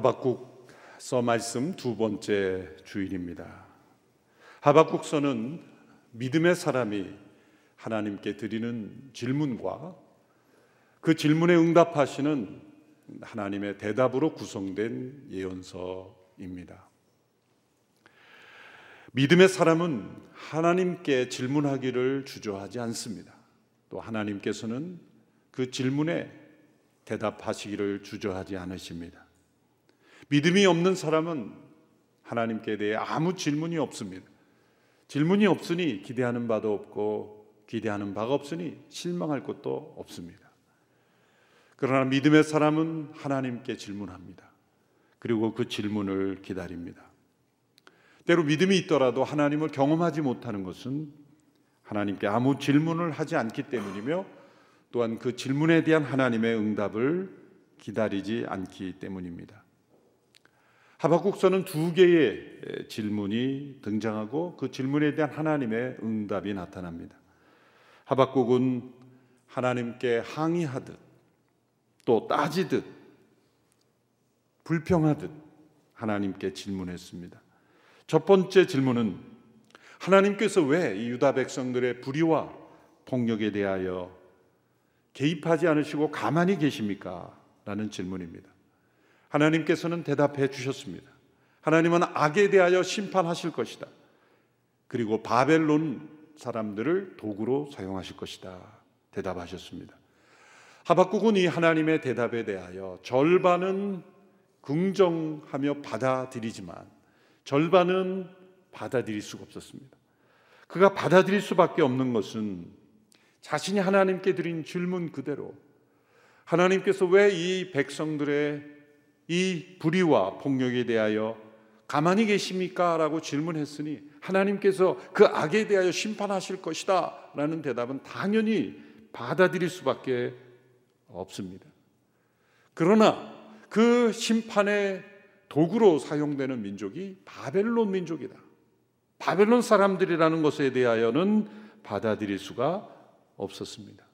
하박국서 말씀 두 번째 주일입니다. 하박국서는 믿음의 사람이 하나님께 드리는 질문과 그 질문에 응답하시는 하나님의 대답으로 구성된 예언서입니다. 믿음의 사람은 하나님께 질문하기를 주저하지 않습니다. 또 하나님께서는 그 질문에 대답하시기를 주저하지 않으십니다. 믿음이 없는 사람은 하나님께 대해 아무 질문이 없습니다. 질문이 없으니 기대하는 바도 없고 기대하는 바가 없으니 실망할 것도 없습니다. 그러나 믿음의 사람은 하나님께 질문합니다. 그리고 그 질문을 기다립니다. 때로 믿음이 있더라도 하나님을 경험하지 못하는 것은 하나님께 아무 질문을 하지 않기 때문이며 또한 그 질문에 대한 하나님의 응답을 기다리지 않기 때문입니다. 하박국서는 두 개의 질문이 등장하고 그 질문에 대한 하나님의 응답이 나타납니다. 하박국은 하나님께 항의하듯 또 따지듯 불평하듯 하나님께 질문했습니다. 첫 번째 질문은 하나님께서 왜이 유다 백성들의 불의와 폭력에 대하여 개입하지 않으시고 가만히 계십니까? 라는 질문입니다. 하나님께서는 대답해 주셨습니다. 하나님은 악에 대하여 심판하실 것이다. 그리고 바벨론 사람들을 도구로 사용하실 것이다. 대답하셨습니다. 하박국은 이 하나님의 대답에 대하여 절반은 긍정하며 받아들이지만 절반은 받아들일 수가 없었습니다. 그가 받아들일 수밖에 없는 것은 자신이 하나님께 드린 질문 그대로 하나님께서 왜 이 백성들의 이 불의와 폭력에 대하여 가만히 계십니까? 라고 질문했으니 하나님께서 그 악에 대하여 심판하실 것이다 라는 대답은 당연히 받아들일 수밖에 없습니다. 그러나 그 심판의 도구로 사용되는 민족이 바벨론 민족이다. 바벨론 사람들이라는 것에 대하여는 받아들일 수가 없었습니다.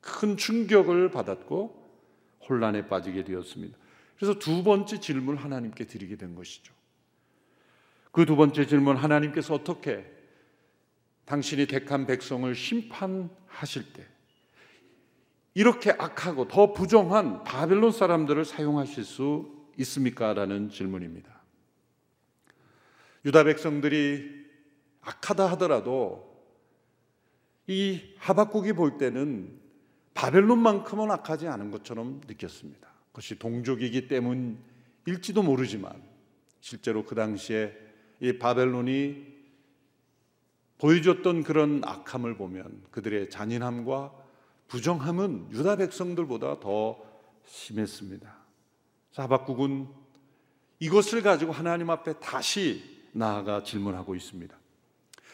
큰 충격을 받았고 혼란에 빠지게 되었습니다. 그래서 두 번째 질문을 하나님께 드리게 된 것이죠. 그 두 번째 질문 하나님께서 어떻게 당신이 택한 백성을 심판하실 때 이렇게 악하고 더 부정한 바벨론 사람들을 사용하실 수 있습니까? 라는 질문입니다. 유다 백성들이 악하다 하더라도 이 하박국이 볼 때는 바벨론만큼은 악하지 않은 것처럼 느꼈습니다. 그것이 동족이기 때문일지도 모르지만 실제로 그 당시에 이 바벨론이 보여줬던 그런 악함을 보면 그들의 잔인함과 부정함은 유다 백성들보다 더 심했습니다. 하박국은 이것을 가지고 하나님 앞에 다시 나아가 질문하고 있습니다.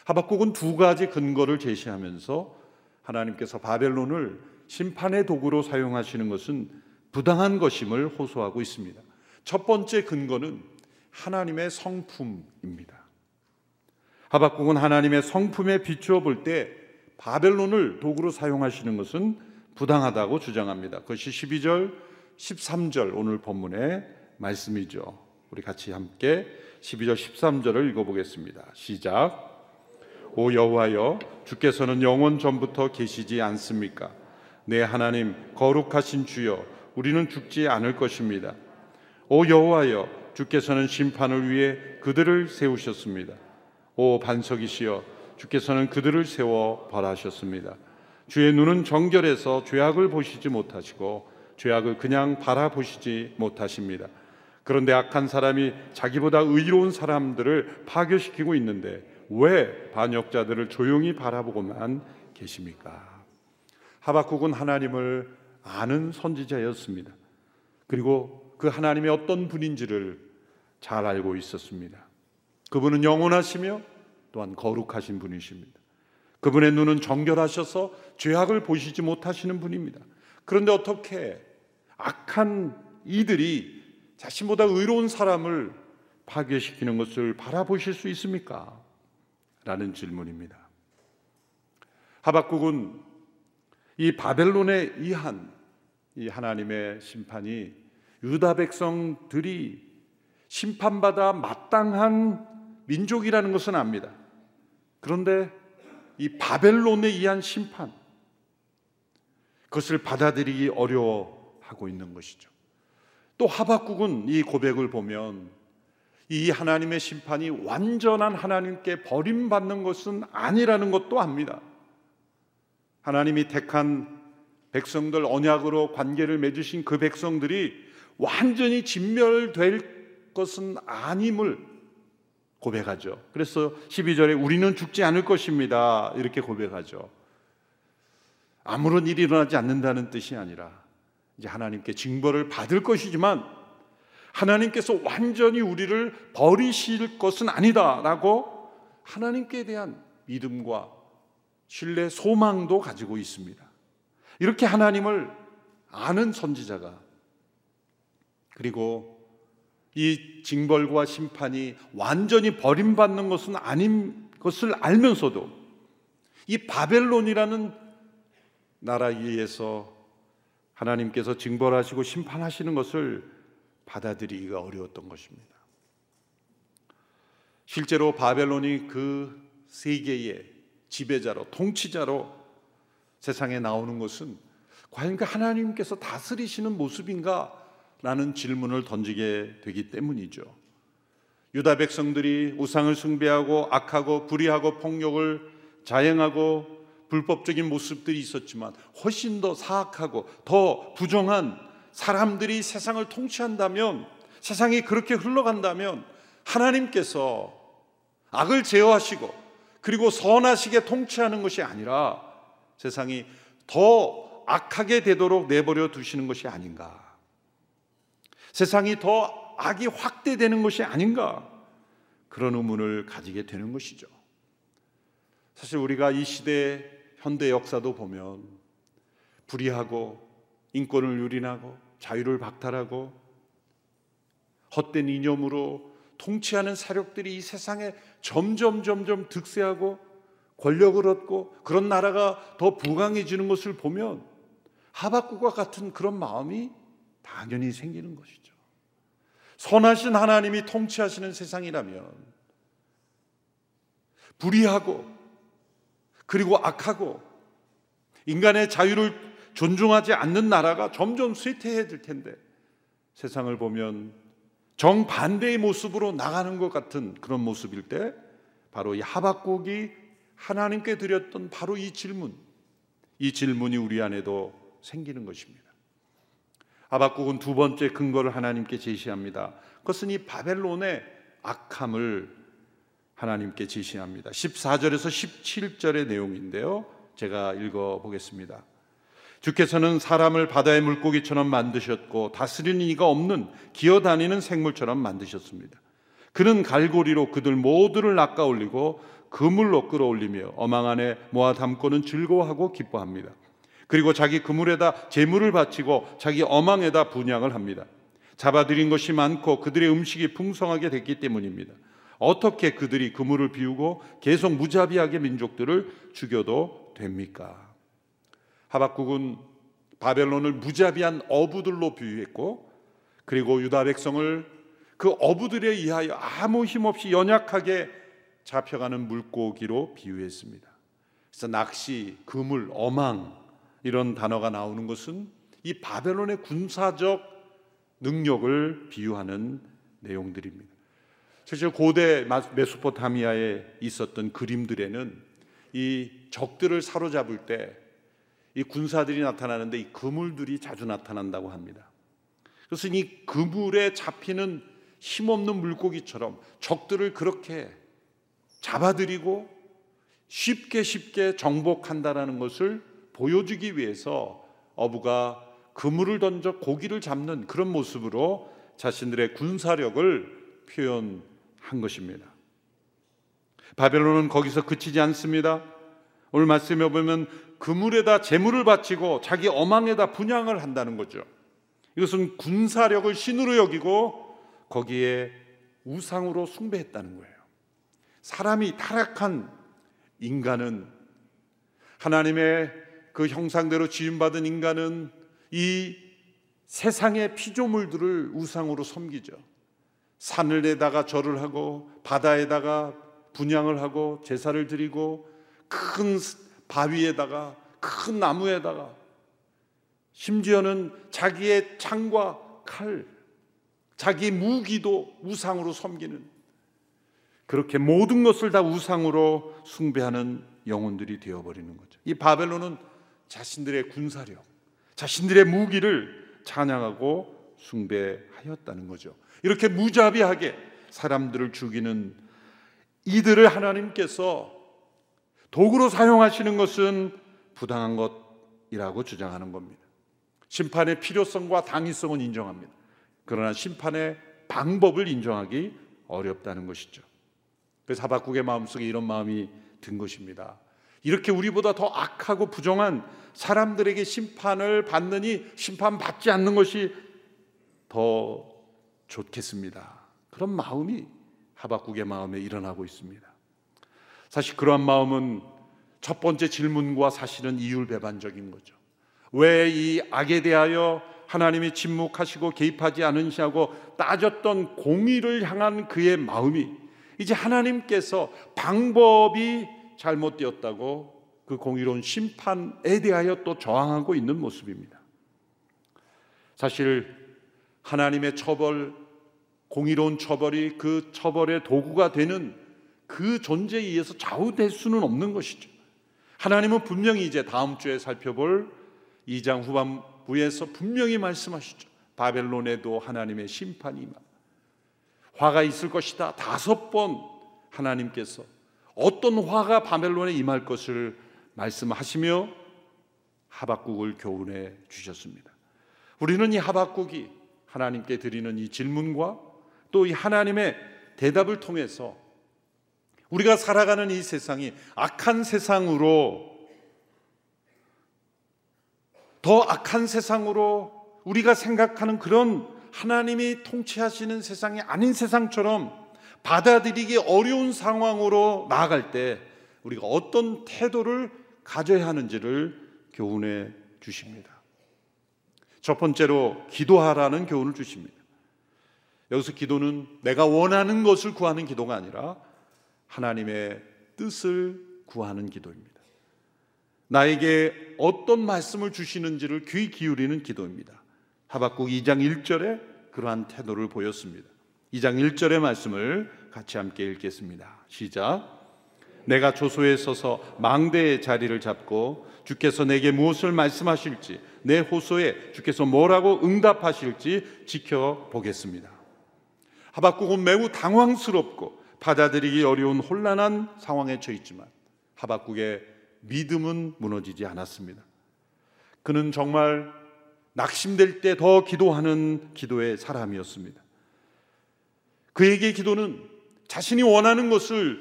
하박국은 두 가지 근거를 제시하면서 하나님께서 바벨론을 심판의 도구로 사용하시는 것은 부당한 것임을 호소하고 있습니다. 첫 번째 근거는 하나님의 성품입니다. 하박국은 하나님의 성품에 비추어 볼 때 바벨론을 도구로 사용하시는 것은 부당하다고 주장합니다. 그것이 12절, 13절 오늘 본문의 말씀이죠. 우리 같이 함께 12절, 13절을 읽어보겠습니다. 시작. 오 여호와여, 주께서는 영원 전부터 계시지 않습니까? 내 하나님 거룩하신 주여 우리는 죽지 않을 것입니다. 오 여호와여 주께서는 심판을 위해 그들을 세우셨습니다. 오 반석이시여 주께서는 그들을 세워 벌하셨습니다. 주의 눈은 정결해서 죄악을 보시지 못하시고 죄악을 그냥 바라보시지 못하십니다. 그런데 악한 사람이 자기보다 의로운 사람들을 파괴시키고 있는데 왜 반역자들을 조용히 바라보고만 계십니까? 하박국은 하나님을 아는 선지자였습니다. 그리고 그 하나님의 어떤 분인지를 잘 알고 있었습니다. 그분은 영원하시며 또한 거룩하신 분이십니다. 그분의 눈은 정결하셔서 죄악을 보시지 못하시는 분입니다. 그런데 어떻게 악한 이들이 자신보다 의로운 사람을 파괴시키는 것을 바라보실 수 있습니까? 라는 질문입니다. 하박국은 이 바벨론에 의한 이 하나님의 심판이 유다 백성들이 심판받아 마땅한 민족이라는 것은 압니다. 그런데 이 바벨론에 의한 심판, 그것을 받아들이기 어려워하고 있는 것이죠. 또 하박국은 이 고백을 보면 이 하나님의 심판이 완전한 하나님께 버림받는 것은 아니라는 것도 압니다. 하나님이 택한 백성들 언약으로 관계를 맺으신 그 백성들이 완전히 진멸될 것은 아님을 고백하죠. 그래서 12절에 우리는 죽지 않을 것입니다. 이렇게 고백하죠. 아무런 일이 일어나지 않는다는 뜻이 아니라 이제 하나님께 징벌을 받을 것이지만 하나님께서 완전히 우리를 버리실 것은 아니다라고 하나님께 대한 믿음과 신뢰, 소망도 가지고 있습니다. 이렇게 하나님을 아는 선지자가 그리고 이 징벌과 심판이 완전히 버림받는 것은 아닌 것을 알면서도 이 바벨론이라는 나라에 의해서 하나님께서 징벌하시고 심판하시는 것을 받아들이기가 어려웠던 것입니다. 실제로 바벨론이 그 세계의 지배자로 통치자로 세상에 나오는 것은 과연 그 하나님께서 다스리시는 모습인가? 라는 질문을 던지게 되기 때문이죠. 유다 백성들이 우상을 숭배하고 악하고 불의하고 폭력을 자행하고 불법적인 모습들이 있었지만 훨씬 더 사악하고 더 부정한 사람들이 세상을 통치한다면 세상이 그렇게 흘러간다면 하나님께서 악을 제어하시고 그리고 선하시게 통치하는 것이 아니라 세상이 더 악하게 되도록 내버려 두시는 것이 아닌가. 세상이 더 악이 확대되는 것이 아닌가. 그런 의문을 가지게 되는 것이죠. 사실 우리가 이 시대 현대 역사도 보면 불의하고 인권을 유린하고 자유를 박탈하고 헛된 이념으로 통치하는 세력들이 이 세상에 점점 점점 득세하고 권력을 얻고 그런 나라가 더 부강해지는 것을 보면 하박국과 같은 그런 마음이 당연히 생기는 것이죠. 선하신 하나님이 통치하시는 세상이라면 불의하고 그리고 악하고 인간의 자유를 존중하지 않는 나라가 점점 쇠퇴해질 텐데 세상을 보면 정반대의 모습으로 나가는 것 같은 그런 모습일 때 바로 이 하박국이 하나님께 드렸던 바로 이 질문 이 질문이 우리 안에도 생기는 것입니다. 하박국은 두 번째 근거를 하나님께 제시합니다. 그것은 이 바벨론의 악함을 하나님께 제시합니다. 14절에서 17절의 내용인데요. 제가 읽어 보겠습니다. 주께서는 사람을 바다의 물고기처럼 만드셨고 다스리는 이가 없는 기어다니는 생물처럼 만드셨습니다. 그는 갈고리로 그들 모두를 낚아올리고 그물로 끌어올리며 어망 안에 모아 담고는 즐거워하고 기뻐합니다. 그리고 자기 그물에다 재물을 바치고 자기 어망에다 분양을 합니다. 잡아들인 것이 많고 그들의 음식이 풍성하게 됐기 때문입니다. 어떻게 그들이 그물을 비우고 계속 무자비하게 민족들을 죽여도 됩니까? 하박국은 바벨론을 무자비한 어부들로 비유했고 그리고 유다 백성을 그 어부들에 의하여 아무 힘없이 연약하게 잡혀가는 물고기로 비유했습니다. 그래서 낚시, 그물, 어망 이런 단어가 나오는 것은 이 바벨론의 군사적 능력을 비유하는 내용들입니다. 사실 고대 메소포타미아에 있었던 그림들에는 이 적들을 사로잡을 때 이 군사들이 나타나는데 이 그물들이 자주 나타난다고 합니다. 그래서 이 그물에 잡히는 힘없는 물고기처럼 적들을 그렇게 잡아들이고 쉽게 쉽게 정복한다라는 것을 보여주기 위해서 어부가 그물을 던져 고기를 잡는 그런 모습으로 자신들의 군사력을 표현한 것입니다. 바벨론은 거기서 그치지 않습니다. 오늘 말씀에 보면 그물에다 재물을 바치고 자기 어망에다 분양을 한다는 거죠. 이것은 군사력을 신으로 여기고 거기에 우상으로 숭배했다는 거예요. 사람이 타락한 인간은 하나님의 그 형상대로 지음받은 인간은 이 세상의 피조물들을 우상으로 섬기죠. 산을에다가 절을 하고 바다에다가 분양을 하고 제사를 드리고 큰 바위에다가 큰 나무에다가 심지어는 자기의 창과 칼, 자기 무기도 우상으로 섬기는 그렇게 모든 것을 다 우상으로 숭배하는 영혼들이 되어버리는 거죠. 이 바벨론은 자신들의 군사력, 자신들의 무기를 찬양하고 숭배하였다는 거죠. 이렇게 무자비하게 사람들을 죽이는 이들을 하나님께서 도구로 사용하시는 것은 부당한 것이라고 주장하는 겁니다. 심판의 필요성과 당위성은 인정합니다. 그러나 심판의 방법을 인정하기 어렵다는 것이죠. 그래서 하박국의 마음속에 이런 마음이 든 것입니다. 이렇게 우리보다 더 악하고 부정한 사람들에게 심판을 받느니 심판받지 않는 것이 더 좋겠습니다. 그런 마음이 하박국의 마음에 일어나고 있습니다. 사실 그러한 마음은 첫 번째 질문과 사실은 이율배반적인 거죠. 왜 이 악에 대하여 하나님이 침묵하시고 개입하지 않으시고 따졌던 공의를 향한 그의 마음이 이제 하나님께서 방법이 잘못되었다고 그 공의로운 심판에 대하여 또 저항하고 있는 모습입니다. 사실 하나님의 처벌, 공의로운 처벌이 그 처벌의 도구가 되는 그 존재에 의해서 좌우될 수는 없는 것이죠. 하나님은 분명히 이제 다음 주에 살펴볼 2장 후반부에서 분명히 말씀하시죠. 바벨론에도 하나님의 심판이 임하. 화가 있을 것이다. 다섯 번 하나님께서 어떤 화가 바벨론에 임할 것을 말씀하시며 하박국을 교훈해 주셨습니다. 우리는 이 하박국이 하나님께 드리는 이 질문과 또 이 하나님의 대답을 통해서 우리가 살아가는 이 세상이 악한 세상으로 더 악한 세상으로 우리가 생각하는 그런 하나님이 통치하시는 세상이 아닌 세상처럼 받아들이기 어려운 상황으로 나아갈 때 우리가 어떤 태도를 가져야 하는지를 교훈해 주십니다. 첫 번째로 기도하라는 교훈을 주십니다. 여기서 기도는 내가 원하는 것을 구하는 기도가 아니라 하나님의 뜻을 구하는 기도입니다. 나에게 어떤 말씀을 주시는지를 귀 기울이는 기도입니다. 하박국 2장 1절에 그러한 태도를 보였습니다. 2장 1절의 말씀을 같이 함께 읽겠습니다. 시작. 내가 조소에 서서 망대의 자리를 잡고 주께서 내게 무엇을 말씀하실지 내 호소에 주께서 뭐라고 응답하실지 지켜보겠습니다. 하박국은 매우 당황스럽고 받아들이기 어려운 혼란한 상황에 처했지만 하박국의 믿음은 무너지지 않았습니다. 그는 정말 낙심될 때 더 기도하는 기도의 사람이었습니다. 그에게 기도는 자신이 원하는 것을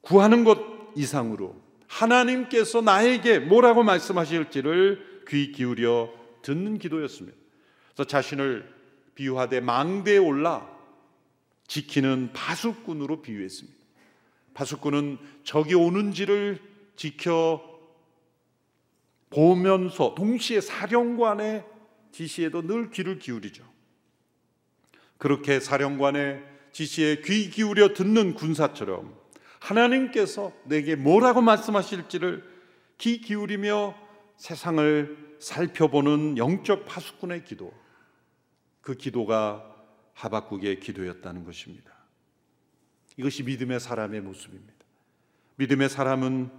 구하는 것 이상으로 하나님께서 나에게 뭐라고 말씀하실지를 귀 기울여 듣는 기도였습니다. 그래서 자신을 비유하되 망대에 올라 지키는 바수꾼으로 비유했습니다. 바수꾼은 적이 오는지를 지켜 보면서 동시에 사령관의 지시에도 늘 귀를 기울이죠. 그렇게 사령관의 지시에 귀 기울여 듣는 군사처럼 하나님께서 내게 뭐라고 말씀하실지를 귀 기울이며 세상을 살펴보는 영적 파수꾼의 기도. 그 기도가 하박국의 기도였다는 것입니다. 이것이 믿음의 사람의 모습입니다. 믿음의 사람은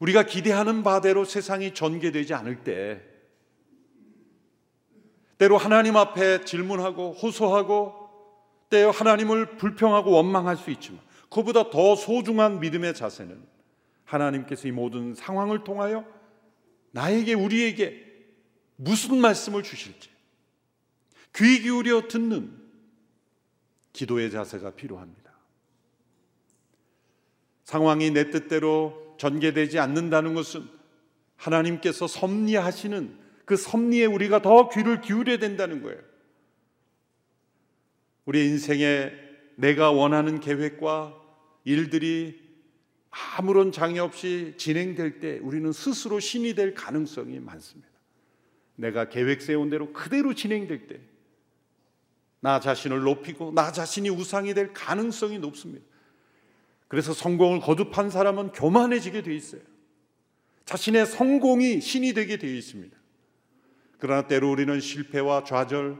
우리가 기대하는 바대로 세상이 전개되지 않을 때 때로 하나님 앞에 질문하고 호소하고 때로 하나님을 불평하고 원망할 수 있지만 그보다 더 소중한 믿음의 자세는 하나님께서 이 모든 상황을 통하여 나에게 우리에게 무슨 말씀을 주실지 귀 기울여 듣는 기도의 자세가 필요합니다. 상황이 내 뜻대로 전개되지 않는다는 것은 하나님께서 섭리하시는 그 섭리에 우리가 더 귀를 기울여야 된다는 거예요. 우리 인생에 내가 원하는 계획과 일들이 아무런 장애 없이 진행될 때 우리는 스스로 신이 될 가능성이 많습니다. 내가 계획 세운 대로 그대로 진행될 때 나 자신을 높이고 나 자신이 우상이 될 가능성이 높습니다. 그래서 성공을 거듭한 사람은 교만해지게 돼 있어요. 자신의 성공이 신이 되게 되어 있습니다. 그러나 때로 우리는 실패와 좌절,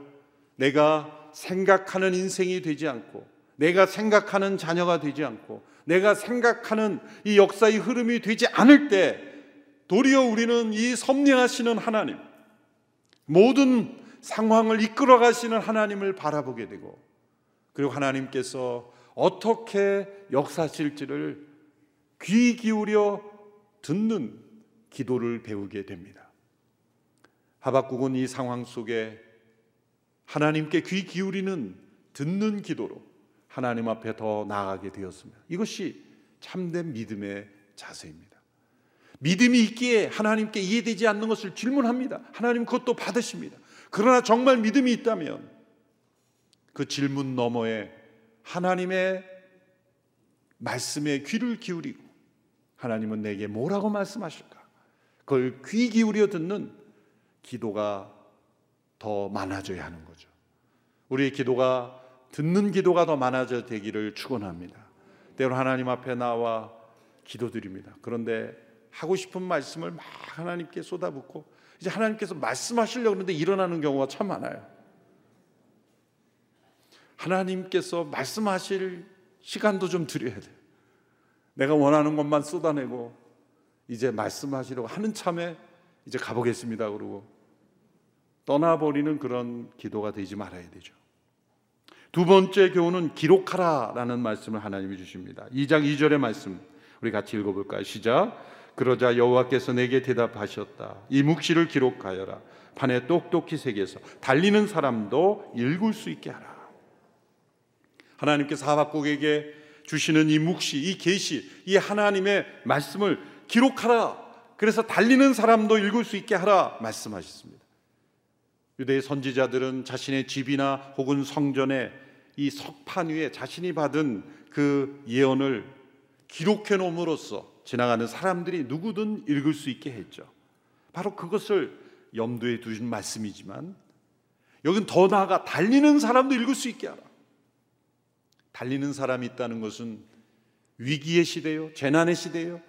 내가 생각하는 인생이 되지 않고, 내가 생각하는 자녀가 되지 않고, 내가 생각하는 이 역사의 흐름이 되지 않을 때, 도리어 우리는 이 섭리하시는 하나님, 모든 상황을 이끌어 가시는 하나님을 바라보게 되고, 그리고 하나님께서 어떻게 역사실지를 귀 기울여 듣는 기도를 배우게 됩니다. 하박국은 이 상황 속에 하나님께 귀 기울이는 듣는 기도로 하나님 앞에 더 나아가게 되었습니다. 이것이 참된 믿음의 자세입니다. 믿음이 있기에 하나님께 이해되지 않는 것을 질문합니다. 하나님 그것도 받으십니다. 그러나 정말 믿음이 있다면 그 질문 너머에 하나님의 말씀에 귀를 기울이고 하나님은 내게 뭐라고 말씀하실까? 그걸 귀 기울여 듣는 기도가 더 많아져야 하는 거죠. 우리의 기도가 듣는 기도가 더 많아져 되기를 축원합니다. 때로 하나님 앞에 나와 기도드립니다. 그런데 하고 싶은 말씀을 막 하나님께 쏟아붓고 이제 하나님께서 말씀하시려고 하는데 일어나는 경우가 참 많아요. 하나님께서 말씀하실 시간도 좀 드려야 돼. 내가 원하는 것만 쏟아내고 이제 말씀하시려고 하는 참에 이제 가보겠습니다. 그러고 떠나버리는 그런 기도가 되지 말아야 되죠. 두 번째 교훈은 기록하라라는 말씀을 하나님이 주십니다. 2장 2절의 말씀 우리 같이 읽어볼까요? 시작. 그러자 여호와께서 내게 대답하셨다. 이 묵시를 기록하여라. 판에 똑똑히 새겨서 달리는 사람도 읽을 수 있게 하라. 하나님께서 하박국에게 주시는 이 묵시, 이 계시, 이 하나님의 말씀을 기록하라. 그래서 달리는 사람도 읽을 수 있게 하라 말씀하셨습니다. 유대의 선지자들은 자신의 집이나 혹은 성전에 이 석판 위에 자신이 받은 그 예언을 기록해 놓음으로써 지나가는 사람들이 누구든 읽을 수 있게 했죠. 바로 그것을 염두에 두신 말씀이지만 여긴 더 나아가 달리는 사람도 읽을 수 있게 하라. 달리는 사람이 있다는 것은 위기의 시대요, 재난의 시대요,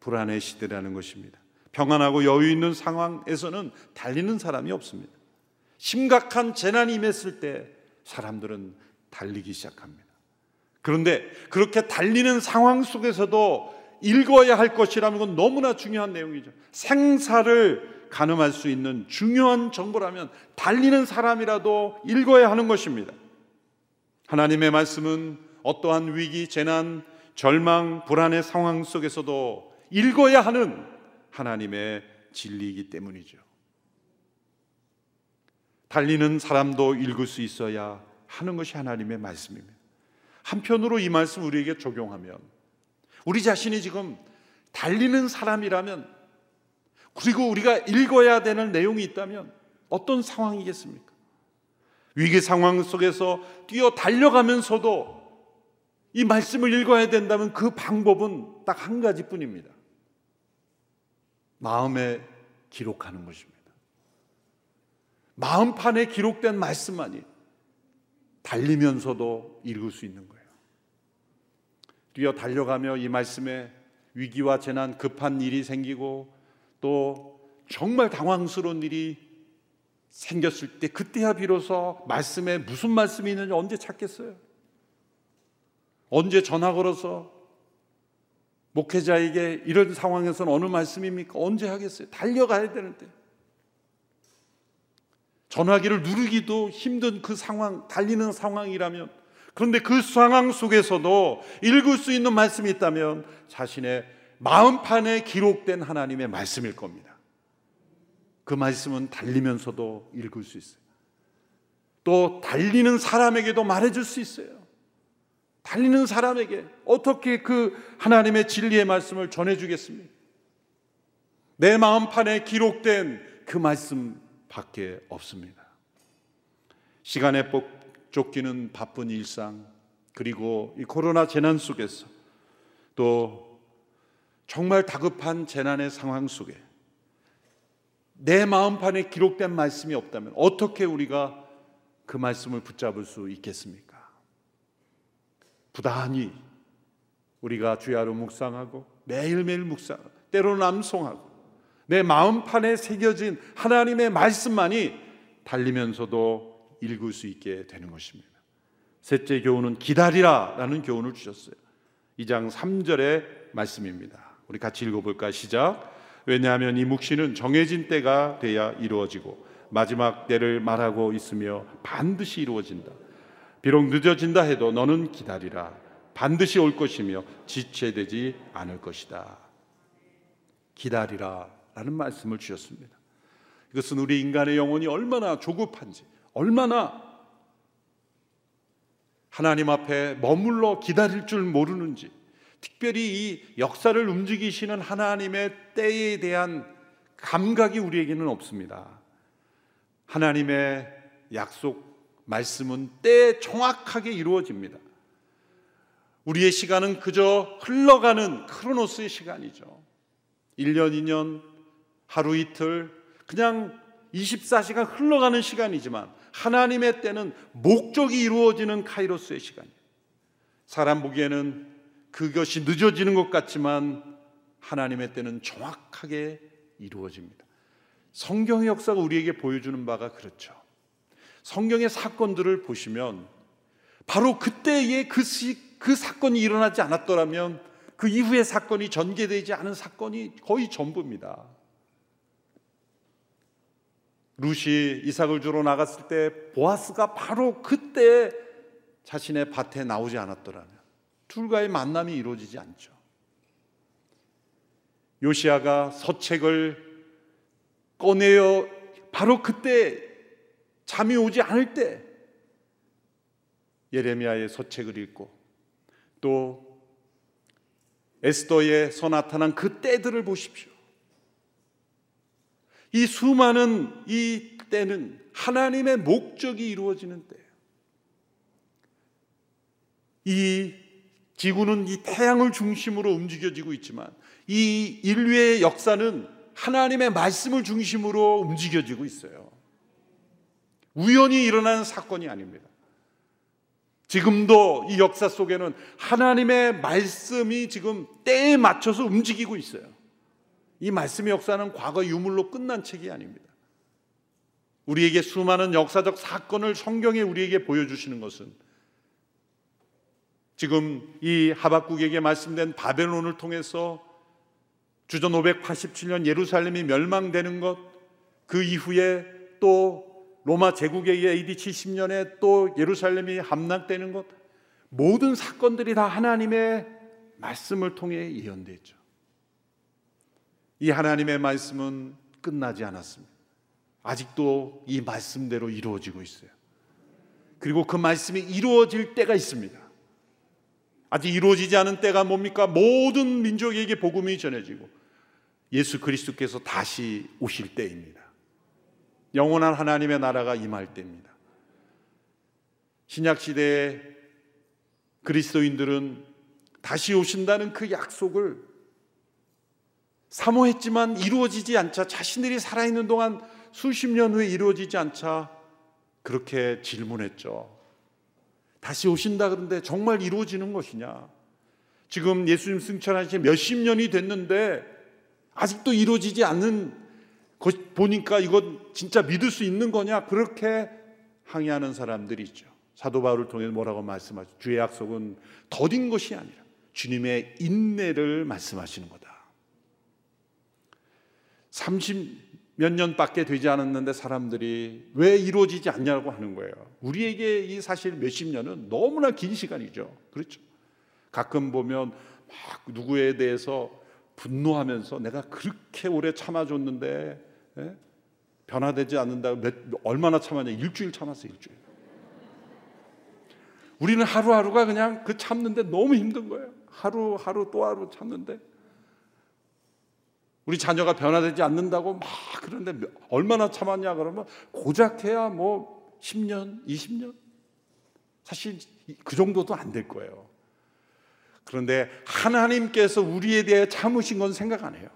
불안의 시대라는 것입니다. 평안하고 여유 있는 상황에서는 달리는 사람이 없습니다. 심각한 재난이 임했을 때 사람들은 달리기 시작합니다. 그런데 그렇게 달리는 상황 속에서도 읽어야 할 것이라는 건 너무나 중요한 내용이죠. 생사를 가늠할 수 있는 중요한 정보라면 달리는 사람이라도 읽어야 하는 것입니다. 하나님의 말씀은 어떠한 위기, 재난, 절망, 불안의 상황 속에서도 읽어야 하는 하나님의 진리이기 때문이죠. 달리는 사람도 읽을 수 있어야 하는 것이 하나님의 말씀입니다. 한편으로 이 말씀 우리에게 적용하면 우리 자신이 지금 달리는 사람이라면 그리고 우리가 읽어야 되는 내용이 있다면 어떤 상황이겠습니까? 위기 상황 속에서 뛰어 달려가면서도 이 말씀을 읽어야 된다면 그 방법은 딱 한 가지뿐입니다. 마음에 기록하는 것입니다. 마음판에 기록된 말씀만이 달리면서도 읽을 수 있는 거예요. 뛰어 달려가며 이 말씀에 위기와 재난, 급한 일이 생기고 또 정말 당황스러운 일이 생겼을 때 그때야 비로소 말씀에 무슨 말씀이 있는지 언제 찾겠어요? 언제 전화 걸어서 목회자에게 이런 상황에서는 어느 말씀입니까? 언제 하겠어요? 달려가야 되는데. 전화기를 누르기도 힘든 그 상황, 달리는 상황이라면 그런데 그 상황 속에서도 읽을 수 있는 말씀이 있다면 자신의 마음판에 기록된 하나님의 말씀일 겁니다. 그 말씀은 달리면서도 읽을 수 있어요. 또 달리는 사람에게도 말해줄 수 있어요. 달리는 사람에게 어떻게 그 하나님의 진리의 말씀을 전해주겠습니까? 내 마음판에 기록된 그 말씀밖에 없습니다. 시간에 쫓기는 바쁜 일상 그리고 이 코로나 재난 속에서 또 정말 다급한 재난의 상황 속에 내 마음판에 기록된 말씀이 없다면 어떻게 우리가 그 말씀을 붙잡을 수 있겠습니까? 부단히 우리가 주야로 묵상하고 매일매일 묵상, 때로 남송하고 내 마음판에 새겨진 하나님의 말씀만이 달리면서도 읽을 수 있게 되는 것입니다. 셋째 교훈은 기다리라라는 교훈을 주셨어요. 2장 3절의 말씀입니다. 우리 같이 읽어볼까 시작. 왜냐하면 이 묵시는 정해진 때가 돼야 이루어지고 마지막 때를 말하고 있으며 반드시 이루어진다. 비록 늦어진다 해도 너는 기다리라. 반드시 올 것이며 지체되지 않을 것이다. 기다리라. 라는 말씀을 주셨습니다. 이것은 우리 인간의 영혼이 얼마나 조급한지, 얼마나 하나님 앞에 머물러 기다릴 줄 모르는지, 특별히 이 역사를 움직이시는 하나님의 때에 대한 감각이 우리에게는 없습니다. 하나님의 약속 말씀은 때에 정확하게 이루어집니다. 우리의 시간은 그저 흘러가는 크로노스의 시간이죠. 1년, 2년, 하루 이틀, 그냥 24시간 흘러가는 시간이지만 하나님의 때는 목적이 이루어지는 카이로스의 시간이에요. 사람 보기에는 그것이 늦어지는 것 같지만 하나님의 때는 정확하게 이루어집니다. 성경의 역사가 우리에게 보여주는 바가 그렇죠. 성경의 사건들을 보시면 바로 그때에 그, 시, 그 사건이 일어나지 않았더라면 그 이후의 사건이 전개되지 않은 사건이 거의 전부입니다. 루시 이삭을 주러 나갔을 때 보아스가 바로 그때 자신의 밭에 나오지 않았더라면 둘과의 만남이 이루어지지 않죠. 요시아가 서책을 꺼내어 바로 그때 잠이 오지 않을 때 예레미야의 서책을 읽고 또 에스더에서 나타난 그 때들을 보십시오. 이 수많은 이 때는 하나님의 목적이 이루어지는 때예요. 이 지구는 이 태양을 중심으로 움직여지고 있지만 이 인류의 역사는 하나님의 말씀을 중심으로 움직여지고 있어요. 우연히 일어나는 사건이 아닙니다. 지금도 이 역사 속에는 하나님의 말씀이 지금 때에 맞춰서 움직이고 있어요. 이 말씀의 역사는 과거 유물로 끝난 책이 아닙니다. 우리에게 수많은 역사적 사건을 성경에 우리에게 보여주시는 것은 지금 이 하박국에게 말씀된 바벨론을 통해서 주전 587년 예루살렘이 멸망되는 것, 그 이후에 또 로마 제국에 의해 AD 70년에 또 예루살렘이 함락되는 것, 모든 사건들이 다 하나님의 말씀을 통해 예언되죠. 이 하나님의 말씀은 끝나지 않았습니다. 아직도 이 말씀대로 이루어지고 있어요. 그리고 그 말씀이 이루어질 때가 있습니다. 아직 이루어지지 않은 때가 뭡니까? 모든 민족에게 복음이 전해지고 예수 그리스도께서 다시 오실 때입니다. 영원한 하나님의 나라가 임할 때입니다. 신약 시대에 그리스도인들은 다시 오신다는 그 약속을 사모했지만 이루어지지 않자 자신들이 살아있는 동안 수십 년 후에 이루어지지 않자 그렇게 질문했죠. 다시 오신다 그런데 정말 이루어지는 것이냐? 지금 예수님 승천하신 몇십 년이 됐는데 아직도 이루어지지 않는 것 보니까 이건 진짜 믿을 수 있는 거냐? 그렇게 항의하는 사람들이 있죠. 사도 바울을 통해 뭐라고 말씀하죠? 주의 약속은 더딘 것이 아니라 주님의 인내를 말씀하시는 거다. 30 몇 년밖에 되지 않았는데 사람들이 왜 이루어지지 않냐고 하는 거예요. 우리에게 이 사실 몇십 년은 너무나 긴 시간이죠. 그렇죠. 가끔 보면 막 누구에 대해서 분노하면서 내가 그렇게 오래 참아줬는데 예? 변화되지 않는다고 몇, 얼마나 참았냐? 일주일 참았어요, 일주일. 우리는 하루하루가 그냥 그 참는데 너무 힘든 거예요. 하루하루 또 하루 참는데 우리 자녀가 변화되지 않는다고 막 그런데 얼마나 참았냐 그러면 고작 해야 뭐 10년, 20년? 사실 그 정도도 안 될 거예요. 그런데 하나님께서 우리에 대해 참으신 건 생각 안 해요.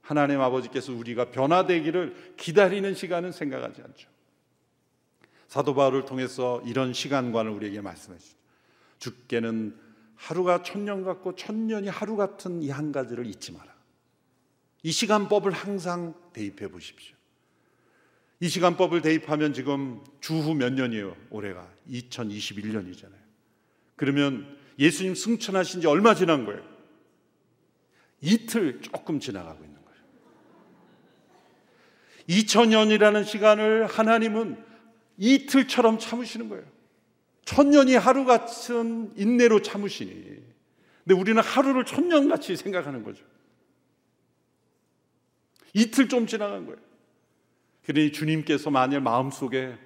하나님 아버지께서 우리가 변화되기를 기다리는 시간은 생각하지 않죠. 사도 바울을 통해서 이런 시간관을 우리에게 말씀하시죠. 주께는 하루가 천년 같고 천년이 하루 같은 이 한 가지를 잊지 마라. 이 시간법을 항상 대입해 보십시오. 이 시간법을 대입하면 지금 주후 몇 년이에요? 올해가 2021년이잖아요. 그러면 예수님 승천하신 지 얼마 지난 거예요? 이틀 조금 지나가고 있는 거예요. 2000년이라는 시간을 하나님은 이틀처럼 참으시는 거예요. 천년이 하루 같은 인내로 참으시니. 근데 우리는 하루를 천년같이 생각하는 거죠. 이틀 좀 지나간 거예요. 그러니 주님께서 만일 마음속에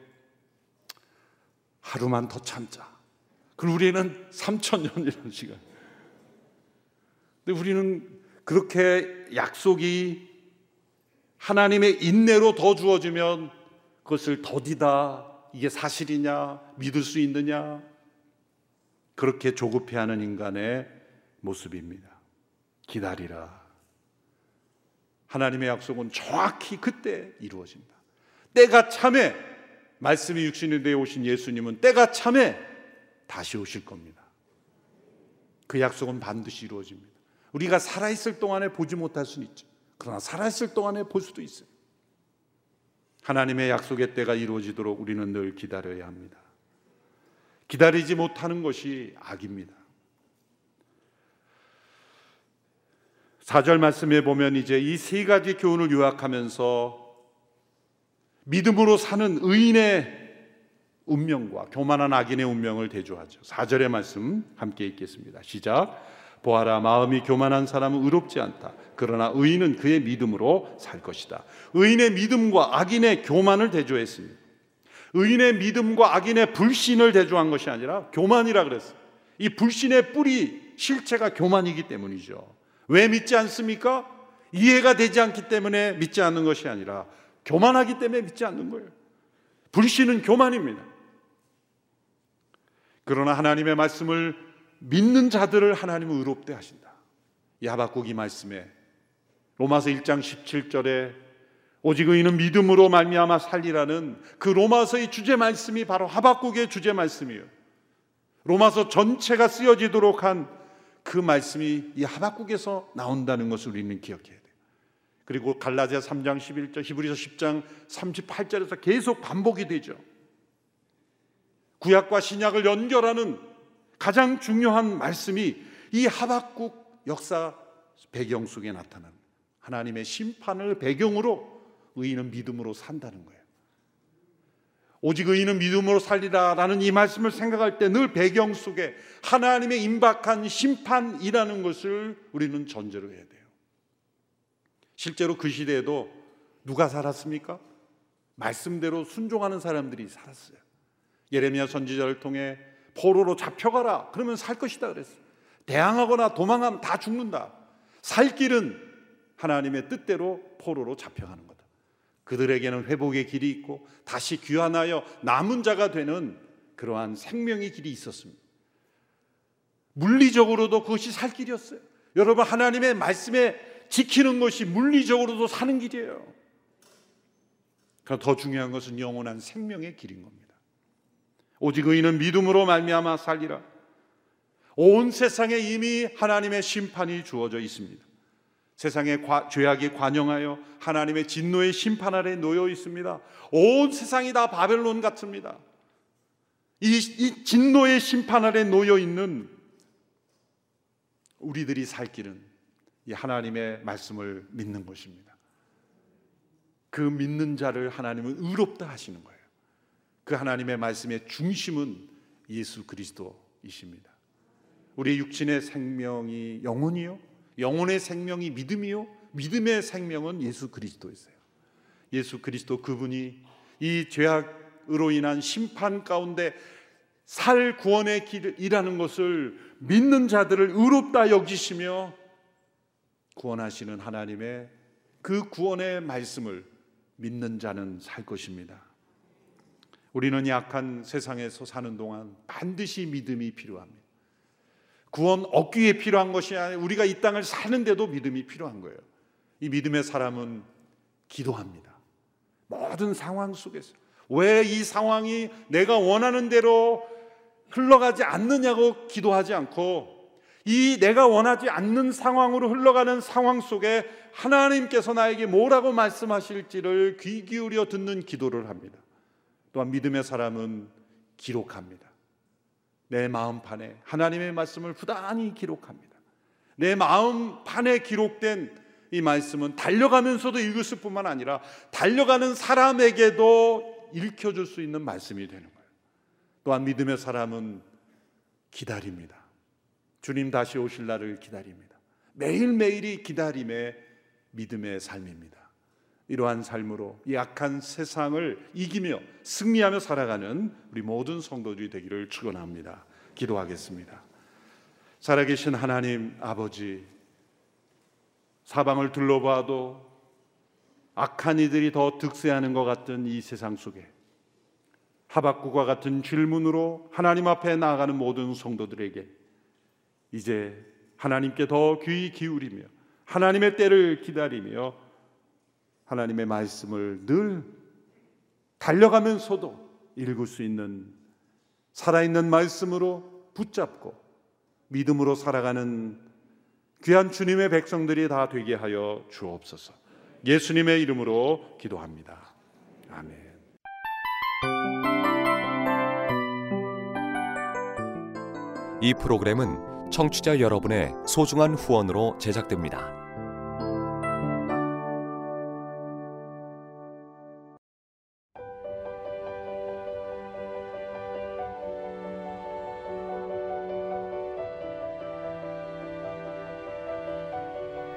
하루만 더 참자. 그럼 우리는 3천 년이라는 시간. 근데 우리는 그렇게 약속이 하나님의 인내로 더 주어지면 그것을 더디다 이게 사실이냐 믿을 수 있느냐 그렇게 조급해하는 인간의 모습입니다. 기다리라. 하나님의 약속은 정확히 그때 이루어진다. 때가 참에 말씀이 육신이 되어 오신 예수님은 때가 참에 다시 오실 겁니다. 그 약속은 반드시 이루어집니다. 우리가 살아있을 동안에 보지 못할 수는 있죠. 그러나 살아있을 동안에 볼 수도 있어요. 하나님의 약속의 때가 이루어지도록 우리는 늘 기다려야 합니다. 기다리지 못하는 것이 악입니다. 4절 말씀에 보면 이제 이 세 가지 교훈을 요약하면서 믿음으로 사는 의인의 운명과 교만한 악인의 운명을 대조하죠. 4절의 말씀 함께 읽겠습니다. 시작. 보아라 마음이 교만한 사람은 의롭지 않다. 그러나 의인은 그의 믿음으로 살 것이다. 의인의 믿음과 악인의 교만을 대조했습니다. 의인의 믿음과 악인의 불신을 대조한 것이 아니라 교만이라 그랬어요. 이 불신의 뿌리 실체가 교만이기 때문이죠. 왜 믿지 않습니까? 이해가 되지 않기 때문에 믿지 않는 것이 아니라 교만하기 때문에 믿지 않는 거예요. 불신은 교만입니다. 그러나 하나님의 말씀을 믿는 자들을 하나님은 의롭대 하신다. 이 하박국이 말씀에 로마서 1장 17절에 오직 의인은 믿음으로 말미암아 살리라는 그 로마서의 주제 말씀이 바로 하박국의 주제 말씀이에요. 로마서 전체가 쓰여지도록 한 그 말씀이 이 하박국에서 나온다는 것을 우리는 기억해야 돼요. 그리고 갈라디아 3장 11절, 히브리서 10장 38절에서 계속 반복이 되죠. 구약과 신약을 연결하는 가장 중요한 말씀이 이 하박국 역사 배경 속에 나타난 하나님의 심판을 배경으로 의인은 믿음으로 산다는 거예요. 오직 의인은 믿음으로 살리라라는 이 말씀을 생각할 때 늘 배경 속에 하나님의 임박한 심판이라는 것을 우리는 전제로 해야 돼요. 실제로 그 시대에도 누가 살았습니까? 말씀대로 순종하는 사람들이 살았어요. 예레미야 선지자를 통해 포로로 잡혀가라. 그러면 살 것이다 그랬어요. 대항하거나 도망하면 다 죽는다. 살 길은 하나님의 뜻대로 포로로 잡혀가는 거다. 그들에게는 회복의 길이 있고 다시 귀환하여 남은 자가 되는 그러한 생명의 길이 있었습니다. 물리적으로도 그것이 살 길이었어요. 여러분 하나님의 말씀에 지키는 것이 물리적으로도 사는 길이에요. 그러나 더 중요한 것은 영원한 생명의 길인 겁니다. 오직 의인은 믿음으로 말미암아 살리라. 온 세상에 이미 하나님의 심판이 주어져 있습니다. 세상의 과, 죄악이 관영하여 하나님의 진노의 심판 아래 놓여 있습니다. 온 세상이 다 바벨론 같습니다. 이, 이 진노의 심판 아래 놓여 있는 우리들이 살 길은 이 하나님의 말씀을 믿는 것입니다. 그 믿는 자를 하나님은 의롭다 하시는 거예요. 그 하나님의 말씀의 중심은 예수 그리스도이십니다. 우리 육신의 생명이 영혼이요, 영혼의 생명이 믿음이요, 믿음의 생명은 예수 그리스도이세요. 예수 그리스도 그분이 이 죄악으로 인한 심판 가운데 살 구원의 길이라는 것을 믿는 자들을 의롭다 여기시며 구원하시는 하나님의 그 구원의 말씀을 믿는 자는 살 것입니다. 우리는 약한 세상에서 사는 동안 반드시 믿음이 필요합니다. 구원 얻기 위해 필요한 것이 아니라 우리가 이 땅을 사는데도 믿음이 필요한 거예요. 이 믿음의 사람은 기도합니다. 모든 상황 속에서 왜 이 상황이 내가 원하는 대로 흘러가지 않느냐고 기도하지 않고 이 내가 원하지 않는 상황으로 흘러가는 상황 속에 하나님께서 나에게 뭐라고 말씀하실지를 귀 기울여 듣는 기도를 합니다. 또한 믿음의 사람은 기록합니다. 내 마음판에 하나님의 말씀을 부단히 기록합니다. 내 마음판에 기록된 이 말씀은 달려가면서도 읽을 뿐만 아니라 달려가는 사람에게도 읽혀줄 수 있는 말씀이 되는 거예요. 또한 믿음의 사람은 기다립니다. 주님 다시 오실 날을 기다립니다. 매일매일이 기다림의 믿음의 삶입니다. 이러한 삶으로 약한 세상을 이기며 승리하며 살아가는 우리 모든 성도들이 되기를 축원합니다. 기도하겠습니다. 살아계신 하나님 아버지 사방을 둘러봐도 악한 이들이 더 득세하는 것 같은 이 세상 속에 하박국과 같은 질문으로 하나님 앞에 나아가는 모든 성도들에게 이제 하나님께 더 귀 기울이며 하나님의 때를 기다리며 하나님의 말씀을 늘 달려가면서도 읽을 수 있는 살아있는 말씀으로 붙잡고 믿음으로 살아가는 귀한 주님의 백성들이 다 되게 하여 주옵소서. 예수님의 이름으로 기도합니다. 아멘. 이 프로그램은 청취자 여러분의 소중한 후원으로 제작됩니다.